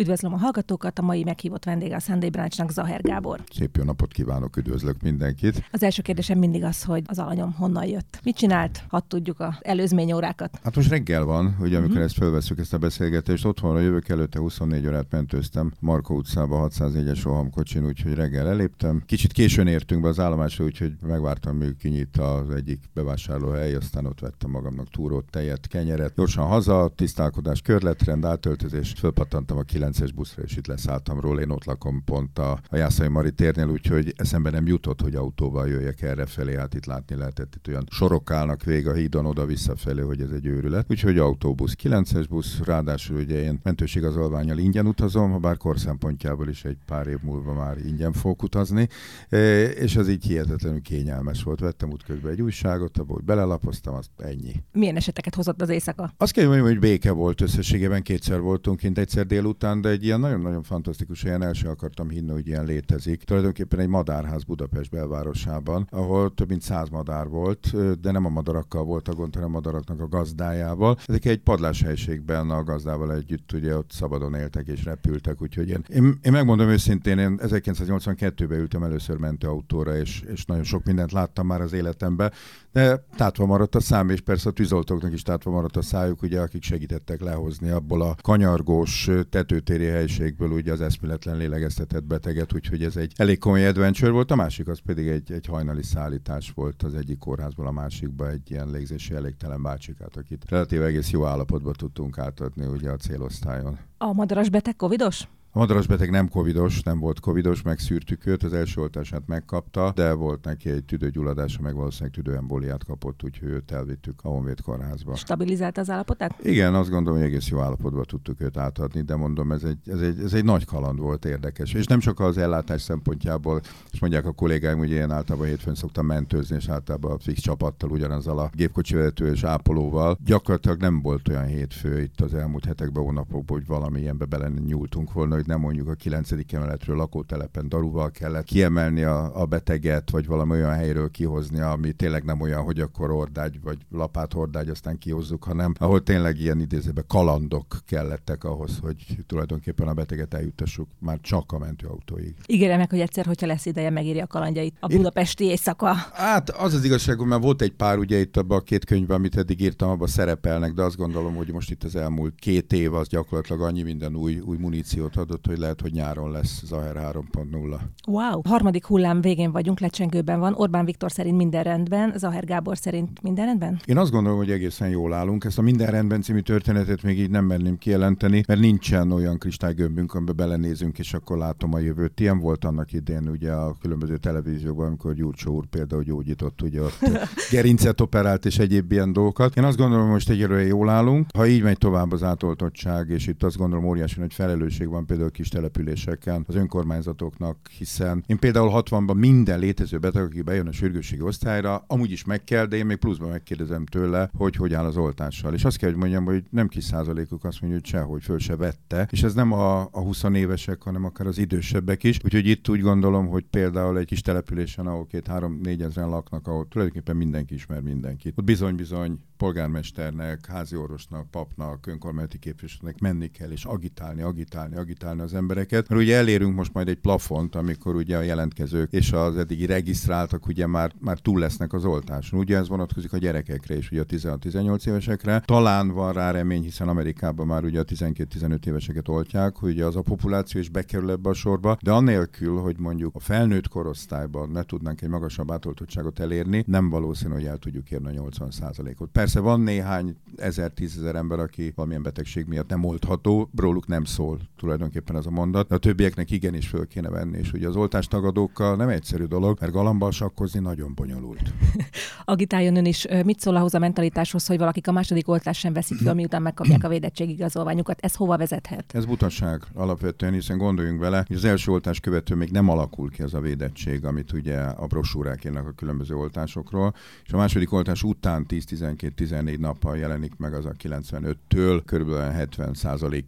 Üdvözlöm a hallgatókat, a mai meghívott vendége a Sunday Branchnak Zaher Gábor. Szép jó napot kívánok, üdvözlök mindenkit. Az első kérdésem mindig az, hogy az alanyom honnan jött. Mit csinált? Hadd tudjuk az előzmény órákat. Hát most reggel van, ugye amikor mm-hmm. ezt felveszünk ezt a beszélgetést, otthonra jövök előtte 24 órát mentőztem Marko utcába 604-es rohamkocsin, úgyhogy reggel eléptem. Kicsit későn értünk be az állomásra, úgyhogy megvártam, míg kinyit az egyik bevásárlóhely, aztán ott vettem magamnak túrót, tejet, kenyeret. Gyorsan haza, tisztálkodás, körletrend, átöltözés, fölpattantam a 9 9-es buszra, és itt leszálltam róla. Én ott lakom pont a, a Jászai Mari térnél, úgyhogy eszembe nem jutott, hogy autóval jöjjek erre felé. Hát itt látni lehetett, itt olyan sorok állnak vég a hídon oda-vissza felé, hogy ez egy őrület. Úgyhogy autóbusz, 9-es busz, ráadásul ugye én mentőségazolványjal ingyen utazom, ha bár kor szempontjából is egy pár év múlva már ingyen fogok utazni, e, és az így hihetetlenül kényelmes volt. Vettem útközben egy újságot, abból hogy belelapoztam, azt ennyi. Milyen eseteket hozott az éjszaka? Azt kell mondjam, hogy béke volt összességében, kétszer voltunk kint egyszer délután, de egy ilyen nagyon-nagyon fantasztikus helyen el sem akartam hinni, hogy ilyen létezik. Tulajdonképpen egy madárház Budapest belvárosában, ahol több mint száz madár volt, de nem a madarakkal volt a gond, hanem a madaraknak a gazdájával. Ezek egy padláshelységben a gazdával együtt ugye ott szabadon éltek és repültek, úgyhogy én, én, én megmondom őszintén, én 1982-ben ültem először mentőautóra, és, és nagyon sok mindent láttam már az életemben, de tátva maradt a szám, és persze a tűzoltóknak is tátva maradt a szájuk, ugye, akik segítettek lehozni abból a kanyargós tetőtéri helységből ugye az eszméletlen lélegeztetett beteget, úgyhogy ez egy elég komoly adventure volt. A másik az pedig egy, egy hajnali szállítás volt az egyik kórházból a másikba egy ilyen légzési elégtelen bácsikát, akit relatív egész jó állapotba tudtunk átadni ugye a célosztályon. A madaras beteg covidos? A madaras beteg nem covidos, nem volt covidos, megszűrtük őt, az első oltását megkapta, de volt neki egy tüdőgyulladása, meg valószínűleg tüdőembóliát kapott, úgyhogy őt elvittük a Honvéd kórházba. Stabilizált az állapotát? Igen, azt gondolom, hogy egész jó állapotban tudtuk őt átadni, de mondom, ez egy, ez egy, ez egy nagy kaland volt érdekes. És nem csak az ellátás szempontjából, és mondják a kollégáim, hogy én általában hétfőn szoktam mentőzni, és általában a fix csapattal, ugyanazzal a gépkocsi vezető és ápolóval. Gyakorlatilag nem volt olyan hétfő itt az elmúlt hetekben, hónapokban, hogy valami ilyenbe bele nyúltunk volna, hogy nem mondjuk a 9. emeletről lakótelepen daruval kellett kiemelni a, a beteget, vagy valami olyan helyről kihozni, ami tényleg nem olyan, hogy akkor hordágy, vagy lapát hordágy, aztán kihozzuk, hanem ahol tényleg ilyen idézőben kalandok kellettek ahhoz, hogy tulajdonképpen a beteget eljuttassuk már csak a mentőautóig. Ígérem meg, hogy egyszer, hogyha lesz ideje, megírja a kalandjait a budapesti éjszaka. Hát az az igazság, hogy már volt egy pár ugye itt abban a két könyvben, amit eddig írtam, abban szerepelnek, de azt gondolom, hogy most itt az elmúlt két év az gyakorlatilag annyi minden új, új muníciót adott, hogy lehet, hogy nyáron lesz Zaher 3.0. Wow! Harmadik hullám végén vagyunk, lecsengőben van. Orbán Viktor szerint minden rendben, Zaher Gábor szerint minden rendben? Én azt gondolom, hogy egészen jól állunk. Ezt a minden rendben című történetet még így nem merném kijelenteni, mert nincsen olyan kristálygömbünk, amiben belenézünk, és akkor látom a jövőt. Ilyen volt annak idén ugye a különböző televíziókban, amikor Gyurcsó úr például gyógyított, ugye ott gerincet operált és egyéb ilyen dolgokat. Én azt gondolom, hogy most egyelőre jól állunk. Ha így megy tovább az átoltottság, és itt azt gondolom óriási nagy felelősség van például kis településeken az önkormányzatoknak, hiszen én például 60-ban minden létező beteg, aki bejön a sürgősségi osztályra, amúgy is meg kell, de én még pluszban megkérdezem tőle, hogy hogy áll az oltással. És azt kell, hogy mondjam, hogy nem kis százalékuk azt mondja, hogy sehogy föl se vette. És ez nem a, a 20 évesek, hanem akár az idősebbek is. Úgyhogy itt úgy gondolom, hogy például egy kis településen, ahol két-három-négy ezeren laknak, ahol tulajdonképpen mindenki ismer mindenkit. Ott bizony-bizony polgármesternek, háziorvosnak, papnak, önkormányzati képviselőnek menni kell, és agitálni, agitálni, agitálni az embereket. Mert ugye elérünk most majd egy plafont, amikor ugye a jelentkezők és az eddigi regisztráltak ugye már, már túl lesznek az oltáson. Ugye ez vonatkozik a gyerekekre is, ugye a 16-18 évesekre. Talán van rá remény, hiszen Amerikában már ugye a 12-15 éveseket oltják, hogy az a populáció is bekerül ebbe a sorba, de annélkül, hogy mondjuk a felnőtt korosztályban ne tudnánk egy magasabb átoltottságot elérni, nem valószínű, hogy el tudjuk érni a 80%-ot. Persze van néhány ezer, tízezer ember, aki valamilyen betegség miatt nem oldható, róluk nem szól tulajdonképpen ez a mondat, de a többieknek igenis föl kéne venni, és ugye az oltástagadókkal nem egyszerű dolog, mert galambal sakkozni nagyon bonyolult. Agitáljon ön is, mit szól ahhoz a mentalitáshoz, hogy valakik a második oltást sem veszik fel, miután megkapják a védettségigazolványukat? Ez hova vezethet? Ez butaság alapvetően, hiszen gondoljunk vele, hogy az első oltás követő még nem alakul ki az a védettség, amit ugye a brosúrák írnak a különböző oltásokról, és a második oltás után 10-12-14 nappal jelenik meg az a 95-től kb. 70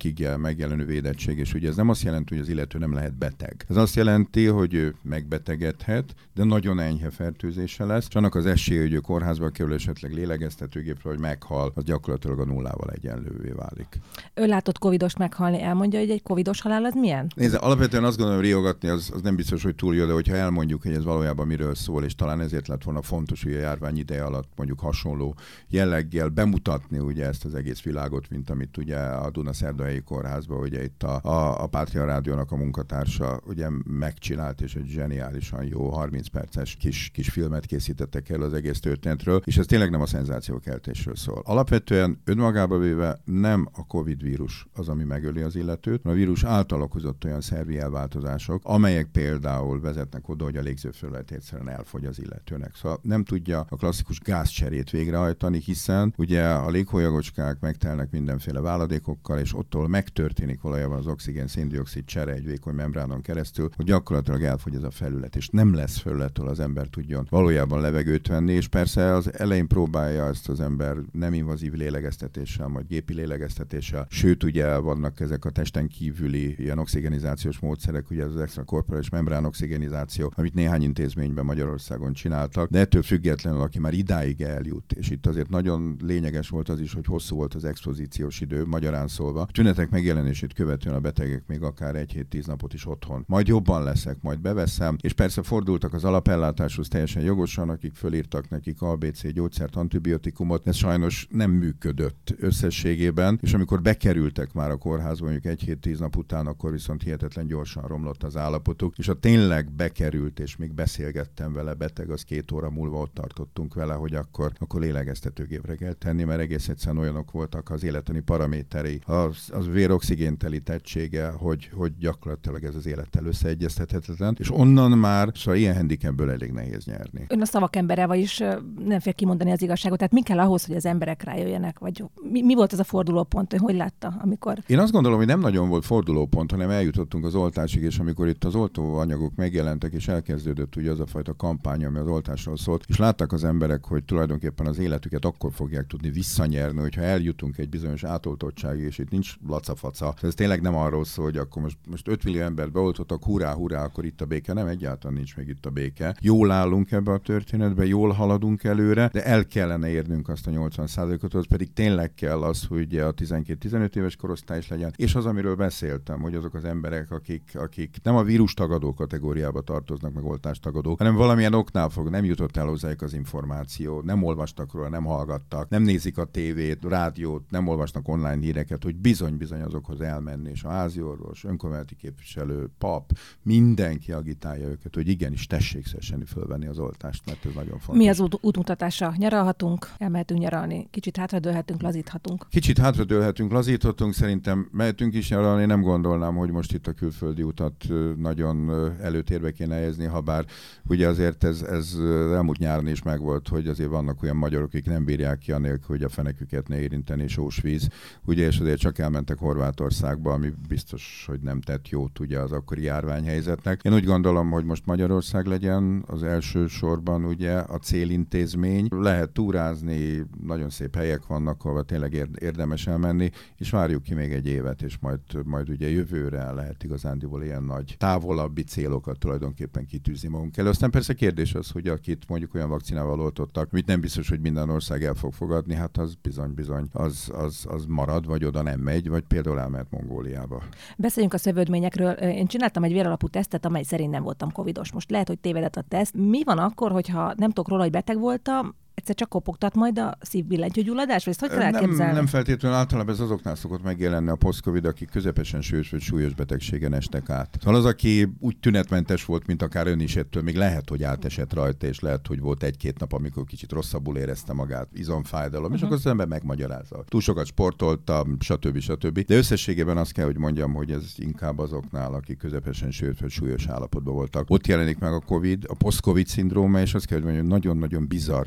ig megjelenő védettség, és ugye ez nem azt jelenti, hogy az illető nem lehet beteg. Ez azt jelenti, hogy ő megbetegedhet, de nagyon enyhe fertőzése lesz, és annak az esélye, hogy ő kórházba kerül esetleg lélegeztetőgépre, hogy meghal, az gyakorlatilag a nullával egyenlővé válik. Ő látott covidos meghalni, elmondja, hogy egy covidos halál az milyen? Nézd, alapvetően azt gondolom, hogy riogatni az, az nem biztos, hogy túl jó, de hogyha elmondjuk, hogy ez valójában miről szól, és talán ezért lett volna fontos, hogy a járvány ideje alatt mondjuk hasonló jelleggel bemutatni ugye ezt az egész világot, mint amit ugye a Duna Szerdahelyi Kórházban, ugye itt a, a, a Pátria Rádiónak a munkatársa ugye megcsinált, és egy zseniálisan jó 30 perces kis, kis filmet készítettek el az egész történetről, és ez tényleg nem a szenzációkeltésről szól. Alapvetően önmagába véve nem a Covid vírus az, ami megöli az illetőt, a vírus által okozott olyan szervi elváltozások, amelyek például vezetnek oda, hogy a légzőfelület egyszerűen elfogy az illetőnek. Szóval nem tudja a klasszikus gázcserét végrehajtani, hiszen ugye a léghólyagocskák megtelnek mindenféle váladékokkal, és ottól megtörténik valójában az oxigén széndiokszid csere egy vékony membránon keresztül, hogy gyakorlatilag elfogy ez a felület, és nem lesz felülettől az ember tudjon valójában levegőt venni, és persze az elején próbálja ezt az ember nem invazív lélegeztetéssel, vagy gépi lélegeztetéssel, sőt ugye vannak ezek a testen kívüli ilyen oxigenizációs módszerek, ugye az extrakorporális membrán oxigenizáció, amit néhány intézményben Magyarországon csináltak, de ettől függetlenül, aki már idáig eljut, és itt azért nagyon lényeges volt az is, hogy hosszú volt az expozíciós idő, magyarán szólva. Tünetek megjelenését követően a betegek még akár egy hét tíz napot is otthon. Majd jobban leszek, majd beveszem, és persze fordultak az alapellátáshoz teljesen jogosan, akik fölírtak nekik ABC gyógyszert, antibiotikumot, ez sajnos nem működött összességében, és amikor bekerültek már a kórházba, mondjuk egy hét tíz nap után, akkor viszont hihetetlen gyorsan romlott az állapotuk, és a tényleg bekerült, és még beszélgettem vele beteg, az két óra múlva ott tartottunk vele, hogy akkor, akkor lélegeztetőgépre kell tenni, mert egész egyszerűen olyanok voltak az életeni paraméterei, az, az véroxigén telítettsége, hogy, hogy gyakorlatilag ez az élettel összeegyeztethetetlen, és onnan már, szóval ilyen handicapből elég nehéz nyerni. Ön a szavak embere, vagyis nem fél kimondani az igazságot. Tehát mi kell ahhoz, hogy az emberek rájöjjenek? Vagy mi, mi volt az a fordulópont, hogy látta, amikor... Én azt gondolom, hogy nem nagyon volt fordulópont, hanem eljutottunk az oltásig, és amikor itt az oltóanyagok megjelentek, és elkezdődött ugye az a fajta kampány, ami az oltásról szólt, és láttak az emberek, hogy tulajdonképpen az életüket akkor fogják tudni visszanyerni, hogyha eljutunk egy bizonyos átoltottságig, és itt nincs lacafaca. Ez tényleg nem arról szól, hogy akkor most, most 5 millió embert beoltottak, hurrá, hurrá, akkor itt a béke. Nem, egyáltalán nincs még itt a béke. Jól állunk ebbe a történetbe, jól haladunk előre, de el kellene érnünk azt a 80%-ot, az pedig tényleg kell az, hogy a 12-15 éves korosztály is legyen. És az, amiről beszéltem, hogy azok az emberek, akik, akik nem a vírus tagadó kategóriába tartoznak, meg oltástagadók, hanem valamilyen oknál fog, nem jutott el hozzájuk az információ, nem olvastak róla, nem hallgattak, nem nézik a tévét, rádiót, nem olvasnak online híreket, hogy bizony-bizony azokhoz elmenni, és a háziorvos, önkormányzati képviselő, pap, mindenki agitálja őket, hogy igenis tessék szesseni fölvenni az oltást, mert ez nagyon fontos. Mi az út- útmutatása? Nyaralhatunk, elmehetünk nyaralni, kicsit hátradőlhetünk, lazíthatunk. Kicsit hátradőlhetünk, lazíthatunk, szerintem mehetünk is nyaralni, nem gondolnám, hogy most itt a külföldi utat nagyon előtérbe kéne helyezni, ha bár ugye azért ez, ez elmúlt nyáron is megvolt, hogy azért vannak olyan magyarok, akik nem bírják ki anélkül, hogy a feneküket ne érinteni sós víz, ugye, és azért csak elmentek Horvátországba, ami biztos, hogy nem tett jót ugye az akkori járványhelyzetnek. Én úgy gondolom, hogy most Magyarország legyen az első sorban ugye a célintézmény. Lehet túrázni, nagyon szép helyek vannak, ahol tényleg érdemes elmenni, és várjuk ki még egy évet, és majd, majd ugye jövőre lehet igazándiból ilyen nagy távolabbi célokat tulajdonképpen kitűzni magunk elő. Aztán persze kérdés az, hogy akit mondjuk olyan vakcinával oltottak, amit nem biztos, hogy minden ország el fog fogadni, hát az bizony-bizony, az, az, az marad, vagy oda nem megy, vagy például elmehet Mongóliába. Beszéljünk a szövődményekről. Én csináltam egy véralapú tesztet, amely szerint nem voltam covidos. Most lehet, hogy tévedett a teszt. Mi van akkor, hogyha nem tudok róla, hogy beteg voltam, egyszer csak kopogtat majd a szívbillentyűgyulladás, vagy ezt hogy kell Nem, elképzelni? nem feltétlenül általában ez azoknál szokott megjelenni a post-covid, akik közepesen súlyos vagy súlyos betegségen estek át. Szóval az, aki úgy tünetmentes volt, mint akár ön is ettől, még lehet, hogy átesett rajta, és lehet, hogy volt egy-két nap, amikor kicsit rosszabbul érezte magát, izomfájdalom, uh-huh. és akkor az ember megmagyarázza. Túl sokat sportoltam, stb. stb. De összességében azt kell, hogy mondjam, hogy ez inkább azoknál, akik közepesen súlyos vagy súlyos állapotban voltak. Ott jelenik meg a COVID, a post-COVID szindróma, és azt kell, hogy mondjam, nagyon-nagyon bizarr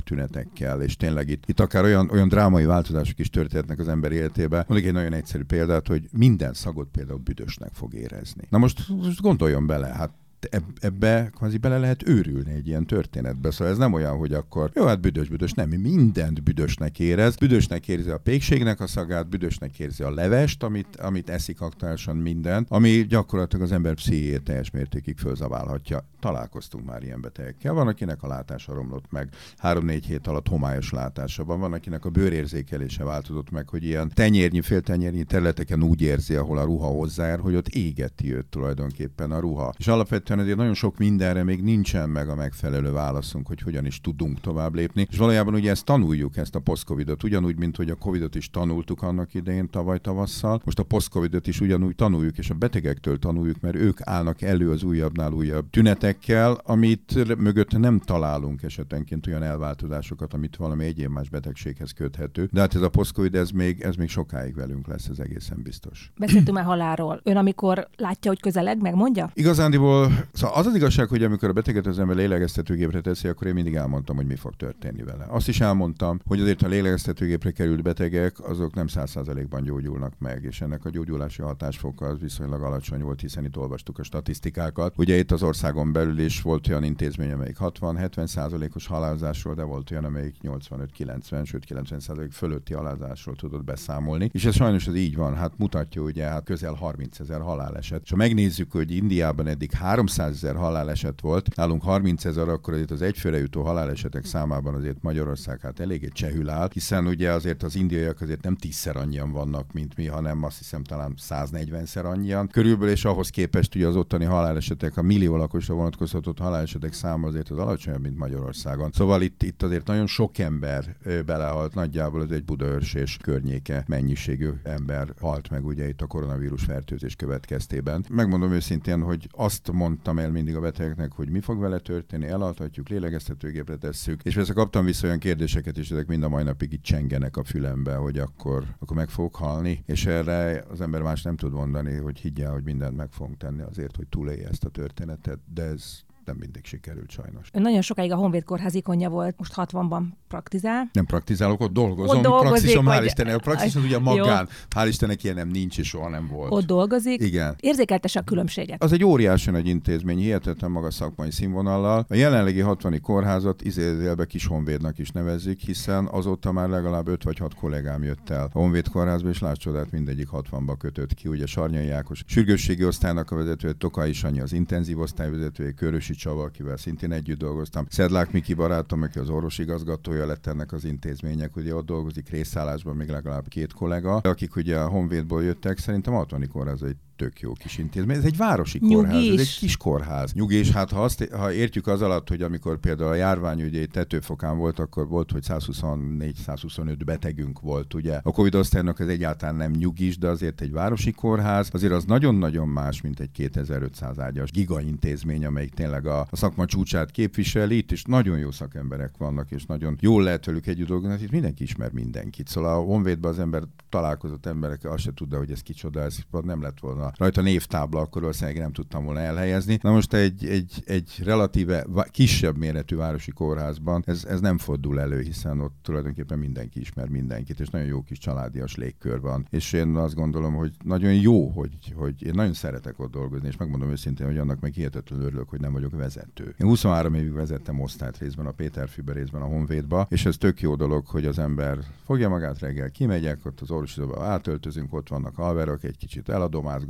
tünetekkel, és tényleg itt, itt akár olyan, olyan drámai változások is történhetnek az ember életében. Mondjuk egy nagyon egyszerű példát, hogy minden szagot például büdösnek fog érezni. Na most, most gondoljon bele, hát eb- ebbe kvázi bele lehet őrülni egy ilyen történetbe. Szóval ez nem olyan, hogy akkor jó, hát büdös, büdös, nem, mi mindent büdösnek érez. Büdösnek érzi a pékségnek a szagát, büdösnek érzi a levest, amit, amit eszik aktuálisan minden, ami gyakorlatilag az ember pszichéjét teljes mértékig fölzaválhatja. Találkoztunk már ilyen betegekkel. Van, akinek a látása romlott meg, három-négy hét alatt homályos látása van, van, akinek a bőrérzékelése változott meg, hogy ilyen tenyérnyi, féltenyérnyi területeken úgy érzi, ahol a ruha hozzáér, hogy ott égeti őt tulajdonképpen a ruha. És alapvetően ezért nagyon sok mindenre még nincsen meg a megfelelő válaszunk, hogy hogyan is tudunk tovább lépni. És valójában ugye ezt tanuljuk, ezt a post-covidot, ugyanúgy, mint hogy a covidot is tanultuk annak idején tavaly tavasszal. Most a post-covidot is ugyanúgy tanuljuk, és a betegektől tanuljuk, mert ők állnak elő az újabbnál újabb tünetekkel, amit mögött nem találunk esetenként olyan elváltozásokat, amit valami egyéb más betegséghez köthető. De hát ez a post-covid, ez még, ez még sokáig velünk lesz, ez egészen biztos. Beszéltünk már halálról. Ön amikor látja, hogy közeleg, megmondja? Igazándiból Szóval az az igazság, hogy amikor a beteget az ember lélegeztetőgépre teszi, akkor én mindig elmondtam, hogy mi fog történni vele. Azt is elmondtam, hogy azért a lélegeztetőgépre került betegek, azok nem száz százalékban gyógyulnak meg, és ennek a gyógyulási hatásfoka az viszonylag alacsony volt, hiszen itt olvastuk a statisztikákat. Ugye itt az országon belül is volt olyan intézmény, amelyik 60-70 százalékos halálozásról, de volt olyan, amelyik 85-90, sőt 90 százalék fölötti halálozásról tudott beszámolni. És ez sajnos ez így van, hát mutatja ugye hát közel 30 ezer haláleset. És ha megnézzük, hogy Indiában eddig 300 ezer haláleset volt, nálunk 30 ezer, akkor azért az egyfőre jutó halálesetek számában azért Magyarország hát eléggé csehül áll, hiszen ugye azért az indiaiak azért nem tízszer annyian vannak, mint mi, hanem azt hiszem talán 140-szer annyian. Körülbelül és ahhoz képest ugye az ottani halálesetek, a millió lakosra vonatkozhatott halálesetek száma azért az alacsonyabb, mint Magyarországon. Szóval itt, itt azért nagyon sok ember belehalt, nagyjából ez egy Budaörs és környéke mennyiségű ember halt meg ugye itt a koronavírus fertőzés következtében. Megmondom őszintén, hogy azt mondtam el mindig a betegeknek, hogy mi fog vele történni, elaltatjuk, lélegeztetőgépre tesszük, és persze kaptam vissza olyan kérdéseket, és ezek mind a mai napig itt csengenek a fülembe, hogy akkor, akkor meg fogok halni, és erre az ember más nem tud mondani, hogy higgye, hogy mindent meg fogunk tenni azért, hogy túlélje ezt a történetet, de ez nem mindig sikerült sajnos. Ön nagyon sokáig a Honvéd Kórház ikonja volt, most 60-ban praktizál. Nem praktizálok, ott dolgozom. Ott dolgozik, praxisom, hál' vagy- Istennek, a praxisom ugye magán. Hál' Istennek ilyen nem nincs, és soha nem volt. Ott dolgozik. Igen. Érzékeltesse a különbséget. Az egy óriási nagy intézmény, hihetetlen magas szakmai színvonallal. A jelenlegi 60 kórházat izézélbe kis honvédnak is nevezik, hiszen azóta már legalább 5 vagy 6 kollégám jött el a honvéd kórházba, és láss csodát, mindegyik 60-ba kötött ki. Ugye Sarnyai Ákos sürgősségi osztálynak a vezetője, Tokai Sanyi az intenzív osztály vezetője, Körösi Csaba, akivel szintén együtt dolgoztam. Szedlák Miki barátom, aki az orvosigazgatója lett ennek az intézmények, ugye ott dolgozik részszállásban még legalább két kollega, akik ugye a Honvédból jöttek, szerintem a 60 kórház egy tök jó kis intézmény. Ez egy városi kórház, ez Nyugis. egy kis kórház. Nyugis, hát ha, azt, ha értjük az alatt, hogy amikor például a járvány ugye tetőfokán volt, akkor volt, hogy 124-125 betegünk volt, ugye. A Covid osztálynak ez egyáltalán nem nyugis, de azért egy városi kórház, azért az nagyon-nagyon más, mint egy 2500 ágyas gigaintézmény, amelyik tényleg a, a szakma csúcsát képviseli. Itt is nagyon jó szakemberek vannak, és nagyon jól lehet velük együtt dolgozni. Itt mindenki ismer mindenkit. Szóval a Honvédben az ember találkozott emberekkel, azt se tudta, hogy ez kicsoda, ez nem lett volna rajta névtábla, akkor valószínűleg nem tudtam volna elhelyezni. Na most egy, egy, egy relatíve kisebb méretű városi kórházban ez, ez nem fordul elő, hiszen ott tulajdonképpen mindenki ismer mindenkit, és nagyon jó kis családias légkör van. És én azt gondolom, hogy nagyon jó, hogy, hogy én nagyon szeretek ott dolgozni, és megmondom őszintén, hogy annak meg hihetetlenül örülök, hogy nem vagyok vezető. Én 23 évig vezettem osztályt részben a Péter Fibe részben a Honvédba, és ez tök jó dolog, hogy az ember fogja magát reggel, kimegyek, ott az orvosidóba átöltözünk, ott vannak alverok, egy kicsit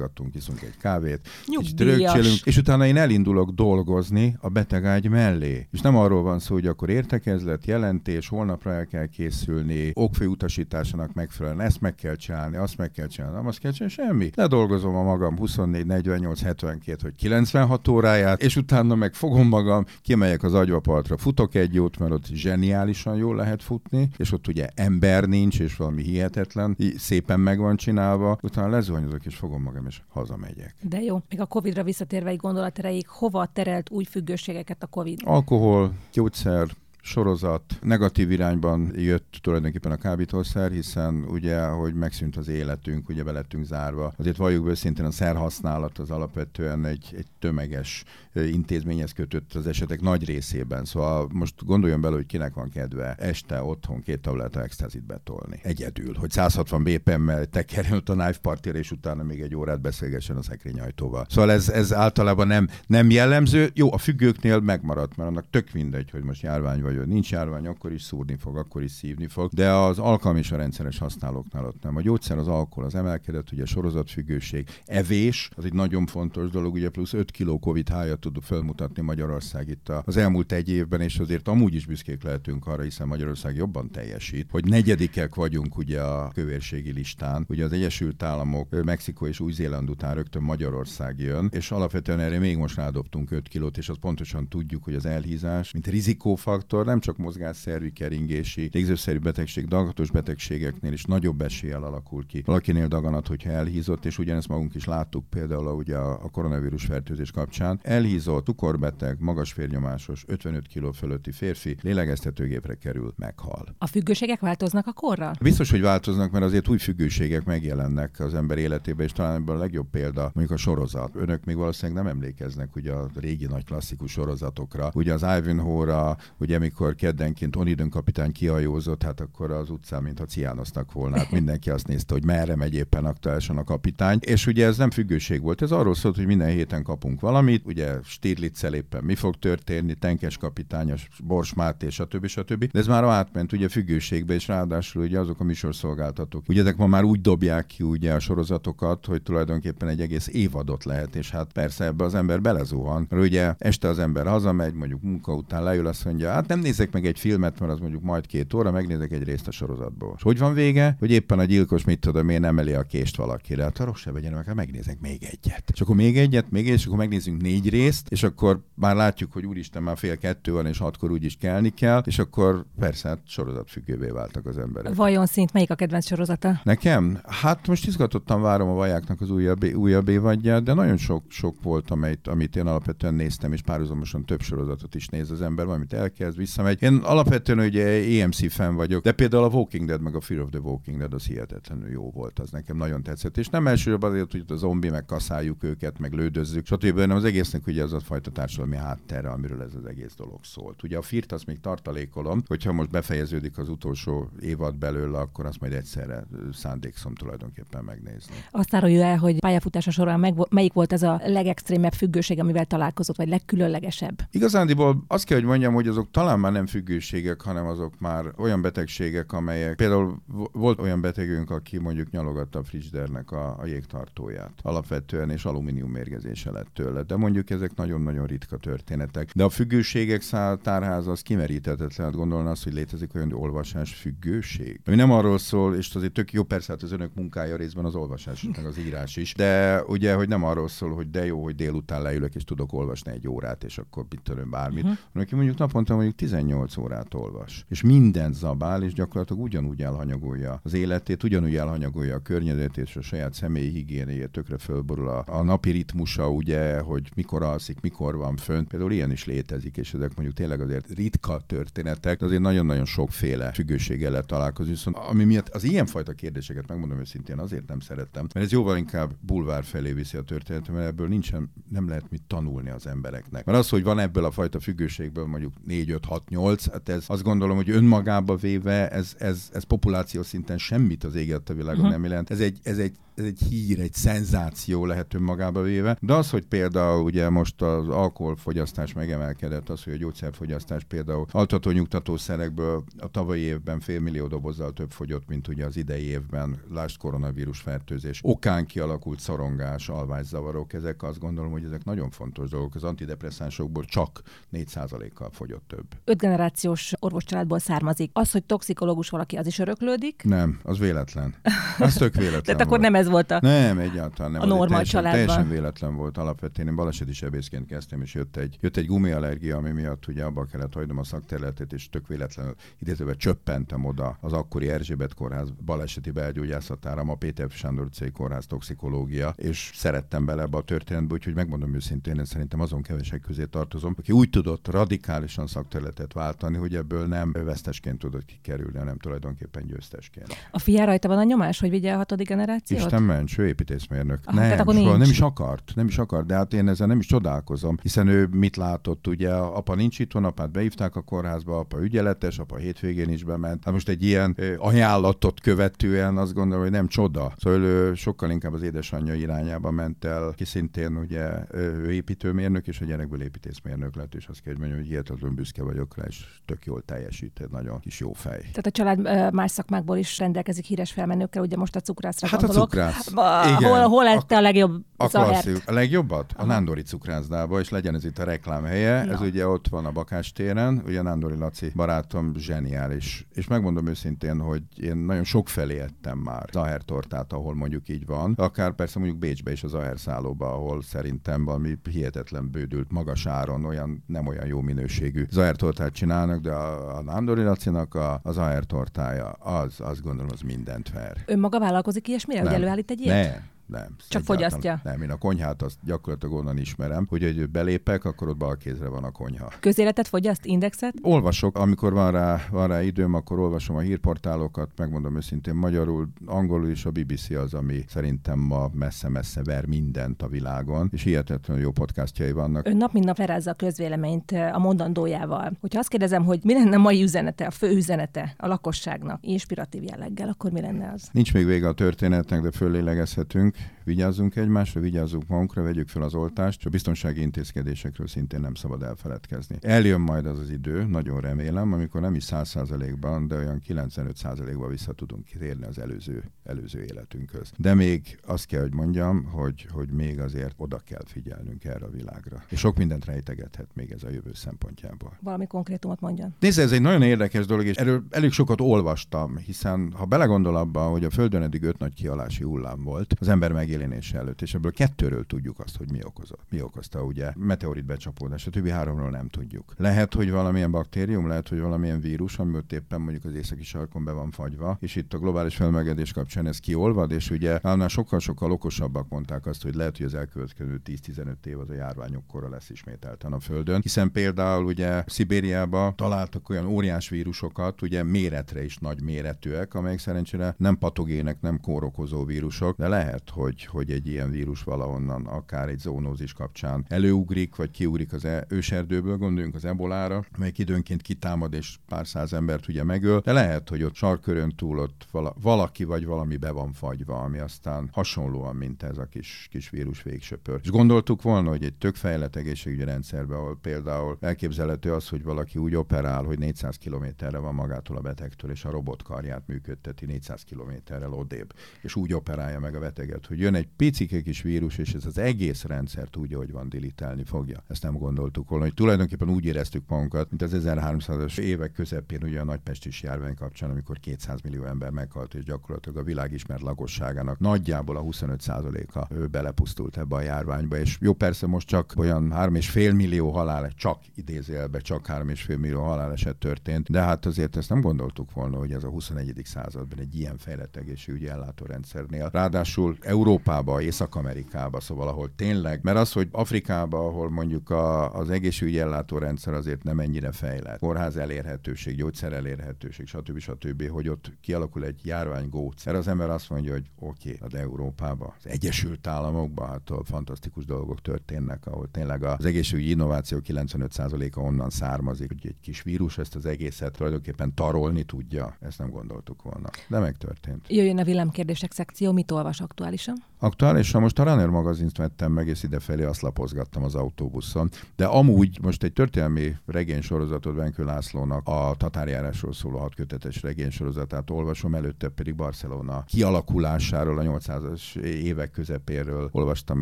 eladomázgattunk, iszunk egy kávét, kicsit rögcsélünk, és utána én elindulok dolgozni a betegágy mellé. És nem arról van szó, hogy akkor értekezlet, jelentés, holnapra el kell készülni, okfő utasításának megfelelően ezt meg kell csinálni, azt meg kell csinálni, nem azt kell csinálni, semmi. Ledolgozom a magam 24, 48, 72 vagy 96 óráját, és utána meg, fogom magam, kimegyek az agyvapartra, futok egy jót, mert ott zseniálisan jól lehet futni, és ott ugye ember nincs, és valami hihetetlen, szépen meg van csinálva, utána lezuhanyozok, és fogom magam, és hazamegyek. De jó. Még a Covid-ra visszatérve egy gondolatereik, hova terelt új függőségeket a Covid? Alkohol, gyógyszer, sorozat negatív irányban jött tulajdonképpen a kábítószer, hiszen ugye, hogy megszűnt az életünk, ugye belettünk zárva. Azért valljuk őszintén a szerhasználat az alapvetően egy, egy tömeges intézményhez kötött az esetek nagy részében. Szóval most gondoljon bele, hogy kinek van kedve este otthon két tabletta extázit betolni. Egyedül, hogy 160 BPM-mel tekerjen ott a knife partira, és utána még egy órát beszélgessen a szekrényajtóval. Szóval ez, ez általában nem, nem jellemző. Jó, a függőknél megmaradt, mert annak tök mindegy, hogy most járvány vagy hogy nincs járvány, akkor is szúrni fog, akkor is szívni fog, de az alkalmi és a rendszeres használóknál ott nem. A gyógyszer, az alkohol, az emelkedett, ugye a sorozatfüggőség, evés, az egy nagyon fontos dolog, ugye plusz 5 kg Covid hájat tud felmutatni Magyarország itt az elmúlt egy évben, és azért amúgy is büszkék lehetünk arra, hiszen Magyarország jobban teljesít, hogy negyedikek vagyunk ugye a kövérségi listán. Ugye az Egyesült Államok, Mexikó és Új-Zéland után rögtön Magyarország jön, és alapvetően erre még most rádobtunk 5 kilót, és azt pontosan tudjuk, hogy az elhízás, mint rizikófaktor, nem csak mozgásszervi, keringési, légzőszerű betegség, dagatos betegségeknél is nagyobb eséllyel alakul ki. Valakinél daganat, hogyha elhízott, és ugyanezt magunk is láttuk például ugye a koronavírus fertőzés kapcsán. Elhízott, cukorbeteg, magas férnyomásos, 55 kg fölötti férfi lélegeztetőgépre kerül, meghal. A függőségek változnak a korral? Biztos, hogy változnak, mert azért új függőségek megjelennek az ember életében, és talán ebből a legjobb példa mondjuk a sorozat. Önök még valószínűleg nem emlékeznek ugye a régi nagy klasszikus sorozatokra. Ugye az Ivanhoe-ra, ugye amikor amikor keddenként Onidön kapitány kihajózott, hát akkor az utcán, mintha ciánoztak volna. Hát mindenki azt nézte, hogy merre megy éppen aktuálisan a kapitány. És ugye ez nem függőség volt, ez arról szólt, hogy minden héten kapunk valamit, ugye Stirlitzel éppen mi fog történni, Tenkes kapitány, a Bors Máté, stb. stb. De ez már átment ugye függőségbe, és ráadásul ugye azok a műsorszolgáltatók. Ugye ezek ma már úgy dobják ki ugye a sorozatokat, hogy tulajdonképpen egy egész évadot lehet, és hát persze ebbe az ember belezuhan. Mert ugye este az ember hazamegy, mondjuk munka után leül, azt mondja, hát nem nézek meg egy filmet, mert az mondjuk majd két óra, megnézek egy részt a sorozatból. És hogy van vége? Hogy éppen a gyilkos, mit tudom én, emeli a kést valakire. Hát arról se vegyen meg, megnézek még egyet. És akkor még egyet, még egyet, és akkor megnézzünk négy részt, és akkor már látjuk, hogy úristen, már fél kettő van, és hatkor úgyis kelni kell, és akkor persze hát sorozatfüggővé váltak az emberek. Vajon szint melyik a kedvenc sorozata? Nekem? Hát most izgatottan várom a vajáknak az újabb, újabb évadját, de nagyon sok, sok volt, amit, amit én alapvetően néztem, és párhuzamosan több sorozatot is néz az ember, valamit elkezd, visszamegy. Én alapvetően ugye EMC fan vagyok, de például a Walking Dead meg a Fear of the Walking Dead az hihetetlenül jó volt, az nekem nagyon tetszett. És nem elsősorban azért, hogy a zombi meg kaszáljuk őket, meg lődözzük, stb. hanem az egésznek ugye az a fajta társadalmi háttere, amiről ez az egész dolog szólt. Ugye a Firt azt még tartalékolom, hogyha most befejeződik az utolsó évad belőle, akkor azt majd egyszerre szándékszom tulajdonképpen megnézni. Azt árulja el, hogy pályafutása során meg, melyik volt ez a legextrémebb függőség, amivel találkozott, vagy legkülönlegesebb? Igazándiból azt kell, hogy mondjam, hogy azok talán már nem függőségek, hanem azok már olyan betegségek, amelyek például volt olyan betegünk, aki mondjuk nyalogatta a frigidernek a, a jégtartóját alapvetően, és alumínium mérgezése lett tőle. De mondjuk ezek nagyon-nagyon ritka történetek. De a függőségek tárháza az kimeríthetetlen. Hát gondolna azt, hogy létezik olyan olvasás függőség. Ami nem arról szól, és azért tök jó, persze hát az önök munkája részben az olvasás, meg az írás is, de ugye, hogy nem arról szól, hogy de jó, hogy délután leülök, és tudok olvasni egy órát, és akkor mit bármit, uh-huh. hanem aki mondjuk naponta mondjuk 18 órát olvas, és minden zabál, és gyakorlatilag ugyanúgy elhanyagolja az életét, ugyanúgy elhanyagolja a környezetét, és a saját személyi higiénéjét tökre fölborul a, a napi ritmusa, ugye, hogy mikor alszik, mikor van fönt. Például ilyen is létezik, és ezek mondjuk tényleg azért ritka történetek, de azért nagyon-nagyon sokféle függőséggel találkozni. Viszont ami miatt az ilyenfajta kérdéseket megmondom őszintén azért nem szerettem, mert ez jóval inkább bulvár felé viszi a történetet, mert ebből nincsen, nem lehet mit tanulni az embereknek. Mert az, hogy van ebből a fajta függőségből mondjuk 4, 5, 6, 8, hát ez azt gondolom, hogy önmagába véve ez, ez, ez populáció szinten semmit az éget a világon uh-huh. nem jelent. Ez egy, ez egy ez egy hír, egy szenzáció lehet önmagába véve. De az, hogy például ugye most az alkoholfogyasztás megemelkedett, az, hogy a gyógyszerfogyasztás például altató nyugtatószerekből a tavalyi évben félmillió dobozzal több fogyott, mint ugye az idei évben, lásd koronavírus fertőzés. Okán kialakult szorongás, alvászavarok, ezek azt gondolom, hogy ezek nagyon fontos dolgok. Az antidepresszánsokból csak 4%-kal fogyott több. Öt generációs orvoscsaládból származik. Az, hogy toxikológus valaki, az is öröklődik? Nem, az véletlen. Az tök véletlen. Tehát akkor nem ez ez volt a Nem, egyáltalán nem. A normál teljesen, családban. Teljesen véletlen volt alapvetően. Én baleseti sebészként kezdtem, és jött egy, jött egy gumiallergia, ami miatt ugye abba kellett hagynom a szakterületet, és tök véletlenül idézőben csöppentem oda az akkori Erzsébet kórház baleseti belgyógyászatára, ma Péter Sándor C. kórház toxikológia, és szerettem bele ebbe a történetbe, úgyhogy megmondom őszintén, én szerintem azon kevesek közé tartozom, aki úgy tudott radikálisan szakterületet váltani, hogy ebből nem vesztesként tudott kikerülni, hanem tulajdonképpen győztesként. A fia rajta van a nyomás, hogy vigye a hatodik generációt? Isten ments, ő építészmérnök. Aha, nem, akkor soha nem is akart, nem is akart, de hát én ezzel nem is csodálkozom, hiszen ő mit látott, ugye, apa nincs itthon, apát beívták a kórházba, apa ügyeletes, apa hétvégén is bement. Hát most egy ilyen ajánlatot követően azt gondolom, hogy nem csoda. Szóval ő sokkal inkább az édesanyja irányába ment el, ki szintén ugye ő építőmérnök, és a gyerekből építészmérnök lett, és azt kell, hogy mondjam, hogy hihetetlenül büszke vagyok rá, és tök jól teljesít, egy nagyon kis jó fej. Tehát a család más szakmákból is rendelkezik híres felmenőkkel, ugye most a cukrászra Hát a gondolok. Cukrász. Igen. Hol, hol lette a legjobb A klasszik, a legjobbat? A. Nándori cukrászdába, és legyen ez itt a reklám helye. Na. Ez ugye ott van a Bakás téren, ugye Nándori Laci barátom zseniális. És megmondom őszintén, hogy én nagyon sok felé ettem már Zahár tortát, ahol mondjuk így van. Akár persze mondjuk Bécsbe is a Zahár szállóba, ahol szerintem valami hihetetlen bődült magas áron, olyan nem olyan jó minőségű Zahár tortát csinálnak, de a, a Nándori Lacinak a, a Zahár tortája, az, azt gondolom, az mindent ver. Ön maga vállalkozik ilyesmire, Nem. Egy ilyet? Nem, nem. Csak fogyasztja? Nem, én a konyhát azt gyakorlatilag onnan ismerem, hogy egy belépek, akkor ott bal kézre van a konyha. Közéletet fogyaszt, indexet? Olvasok, amikor van rá, van rá időm, akkor olvasom a hírportálokat, megmondom őszintén magyarul, angolul is a BBC az, ami szerintem ma messze-messze ver mindent a világon, és hihetetlenül jó podcastjai vannak. Ön nap mint nap lerázza a közvéleményt ö, a mondandójával. Hogyha azt kérdezem, hogy mi lenne a mai üzenete, a fő üzenete a lakosságnak, inspiratív jelleggel, akkor mi lenne az? Nincs még vége a történetnek, de föllélegezhetünk. Luke Vigyázzunk egymásra, vigyázzunk magunkra, vegyük fel az oltást, a biztonsági intézkedésekről szintén nem szabad elfeledkezni. Eljön majd az az idő, nagyon remélem, amikor nem is 100%-ban, de olyan 95%-ban vissza tudunk térni az előző, előző életünkhöz. De még azt kell, hogy mondjam, hogy, hogy még azért oda kell figyelnünk erre a világra. És sok mindent rejtegethet még ez a jövő szempontjából. Valami konkrétumot mondjon. Nézd, ez egy nagyon érdekes dolog, és erről elég sokat olvastam, hiszen ha belegondol abba, hogy a Földön eddig öt nagy kialási hullám volt az ember megjelenése előtt, és ebből kettőről tudjuk azt, hogy mi okozott. Mi okozta, ugye, meteorit becsapódás, a többi háromról nem tudjuk. Lehet, hogy valamilyen baktérium, lehet, hogy valamilyen vírus, ami ott éppen mondjuk az északi sarkon be van fagyva, és itt a globális felmelegedés kapcsán ez kiolvad, és ugye annál sokkal-sokkal okosabbak mondták azt, hogy lehet, hogy az elkövetkező 10-15 év az a járványok kora lesz ismételten a Földön, hiszen például ugye Szibériába találtak olyan óriás vírusokat, ugye méretre is nagy méretűek, amelyek szerencsére nem patogének, nem kórokozó vírusok, de lehet, hogy, hogy egy ilyen vírus valahonnan, akár egy zoonózis kapcsán előugrik, vagy kiugrik az e- őserdőből, gondoljunk az ebolára, amelyik időnként kitámad és pár száz embert ugye megöl, de lehet, hogy ott sarkörön túl ott vala, valaki vagy valami be van fagyva, ami aztán hasonlóan, mint ez a kis, kis vírus végsöpör. És gondoltuk volna, hogy egy tök fejlett egészségügyi rendszerben, ahol például elképzelhető az, hogy valaki úgy operál, hogy 400 kilométerre van magától a betegtől, és a robotkarját működteti 400 kilométerrel odébb, és úgy operálja meg a beteget, hogy jön egy picike kis vírus, és ez az egész rendszert úgy, hogy van, dilitálni fogja. Ezt nem gondoltuk volna, hogy tulajdonképpen úgy éreztük magunkat, mint az 1300-as évek közepén, ugye a nagypestis járvány kapcsán, amikor 200 millió ember meghalt, és gyakorlatilag a világ ismert lakosságának nagyjából a 25%-a ő belepusztult ebbe a járványba, és jó persze most csak olyan 3,5 millió halál, csak idézőjelben csak 3,5 millió haláleset történt, de hát azért ezt nem gondoltuk volna, hogy ez a 21. században egy ilyen fejlett egészségügyi ellátórendszernél. Ráadásul Európába, Észak-Amerikába, szóval ahol tényleg, mert az, hogy Afrikába, ahol mondjuk a, az egészségügyi ellátórendszer azért nem ennyire fejlett, kórház elérhetőség, gyógyszer elérhetőség, stb. stb., hogy ott kialakul egy járványgóc. Erre az ember azt mondja, hogy oké, okay, de Európába, az Egyesült Államokban, hát ahol fantasztikus dolgok történnek, ahol tényleg az egészségügyi innováció 95%-a onnan származik, hogy egy kis vírus ezt az egészet tulajdonképpen tarolni tudja. Ezt nem gondoltuk volna. De megtörtént. Jöjjön a villámkérdések szekció, mit olvas aktuálisan? Aktuális. Most a Runner magazint vettem meg, és idefelé azt lapozgattam az autóbuszon. De amúgy most egy történelmi regénysorozatot Venkő Lászlónak a tatárjárásról szóló hatkötetes regénysorozatát olvasom, előtte pedig Barcelona kialakulásáról, a 800-as évek közepéről olvastam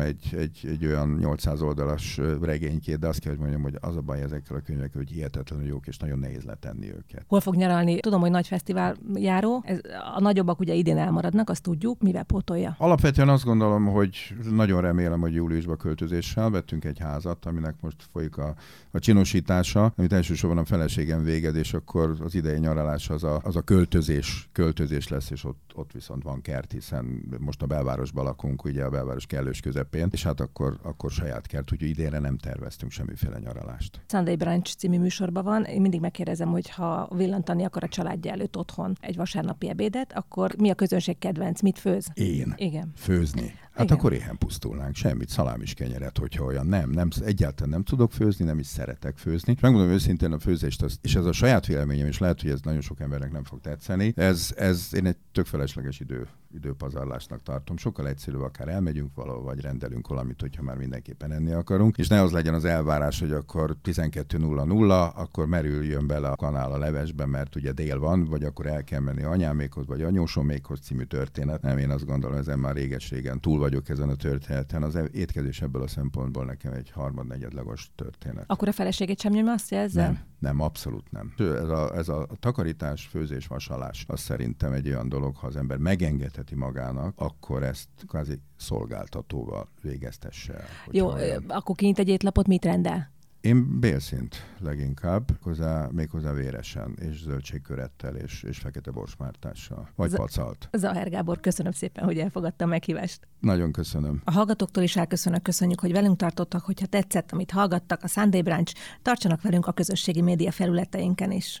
egy, egy, egy olyan 800 oldalas regénykét, de azt kell, hogy mondjam, hogy az a baj ezekkel a könyvekkel, hogy hihetetlenül jók, és nagyon nehéz letenni őket. Hol fog nyaralni? Tudom, hogy nagy fesztivál járó. Ez, a nagyobbak ugye idén elmaradnak, azt tudjuk, mivel pótolja. Alapvetően azt gondolom, hogy nagyon remélem, hogy júliusban költözéssel vettünk egy házat, aminek most folyik a, a csinosítása, amit elsősorban a feleségem véged, és akkor az idei nyaralás az a, az a költözés, költözés lesz, és ott, ott viszont van kert, hiszen most a belvárosban lakunk, ugye a belváros kellős közepén, és hát akkor, akkor saját kert, úgyhogy idénre nem terveztünk semmiféle nyaralást. Sunday Branch című műsorban van. Én mindig megkérdezem, hogy ha villantani akar a családja előtt otthon egy vasárnapi ebédet, akkor mi a közönség kedvenc? Mit főz? Én. Igen. Főzni. Hát Igen. akkor éhen pusztulnánk, semmit, szalám is kenyeret, hogyha olyan nem, nem, egyáltalán nem tudok főzni, nem is szeretek főzni. És megmondom őszintén a főzést, az, és ez a saját véleményem, és lehet, hogy ez nagyon sok embernek nem fog tetszeni, ez, ez én egy tök felesleges idő időpazarlásnak tartom. Sokkal egyszerűbb, akár elmegyünk valahol, vagy rendelünk valamit, hogyha már mindenképpen enni akarunk, és ne az legyen az elvárás, hogy akkor 12.00, akkor merüljön bele a kanál a levesbe, mert ugye dél van, vagy akkor el kell menni anyámékhoz, vagy anyósomékhoz című történet. Nem, én azt gondolom, ezen már réges-régen túl vagyok ezen a történeten. Az étkezés ebből a szempontból nekem egy harmad-negyedlagos történet. Akkor a feleségét sem nyomja azt ezzel? Nem, nem, abszolút nem. Ez a, ez a takarítás, főzés, vasalás, az szerintem egy olyan dolog, ha az ember megengedheti magának, akkor ezt kvázi szolgáltatóval végeztesse el. Jó, olyan. akkor kinyit egy étlapot, mit rendel? Én bélszint leginkább, hozzá, méghozzá véresen, és zöldségkörettel, és, és fekete borsmártással, vagy Z- pacalt. Zaher Gábor, köszönöm szépen, hogy elfogadta a meghívást. Nagyon köszönöm. A hallgatóktól is elköszönök, köszönjük, hogy velünk tartottak, hogyha tetszett, amit hallgattak, a Sunday Branch, tartsanak velünk a közösségi média felületeinken is.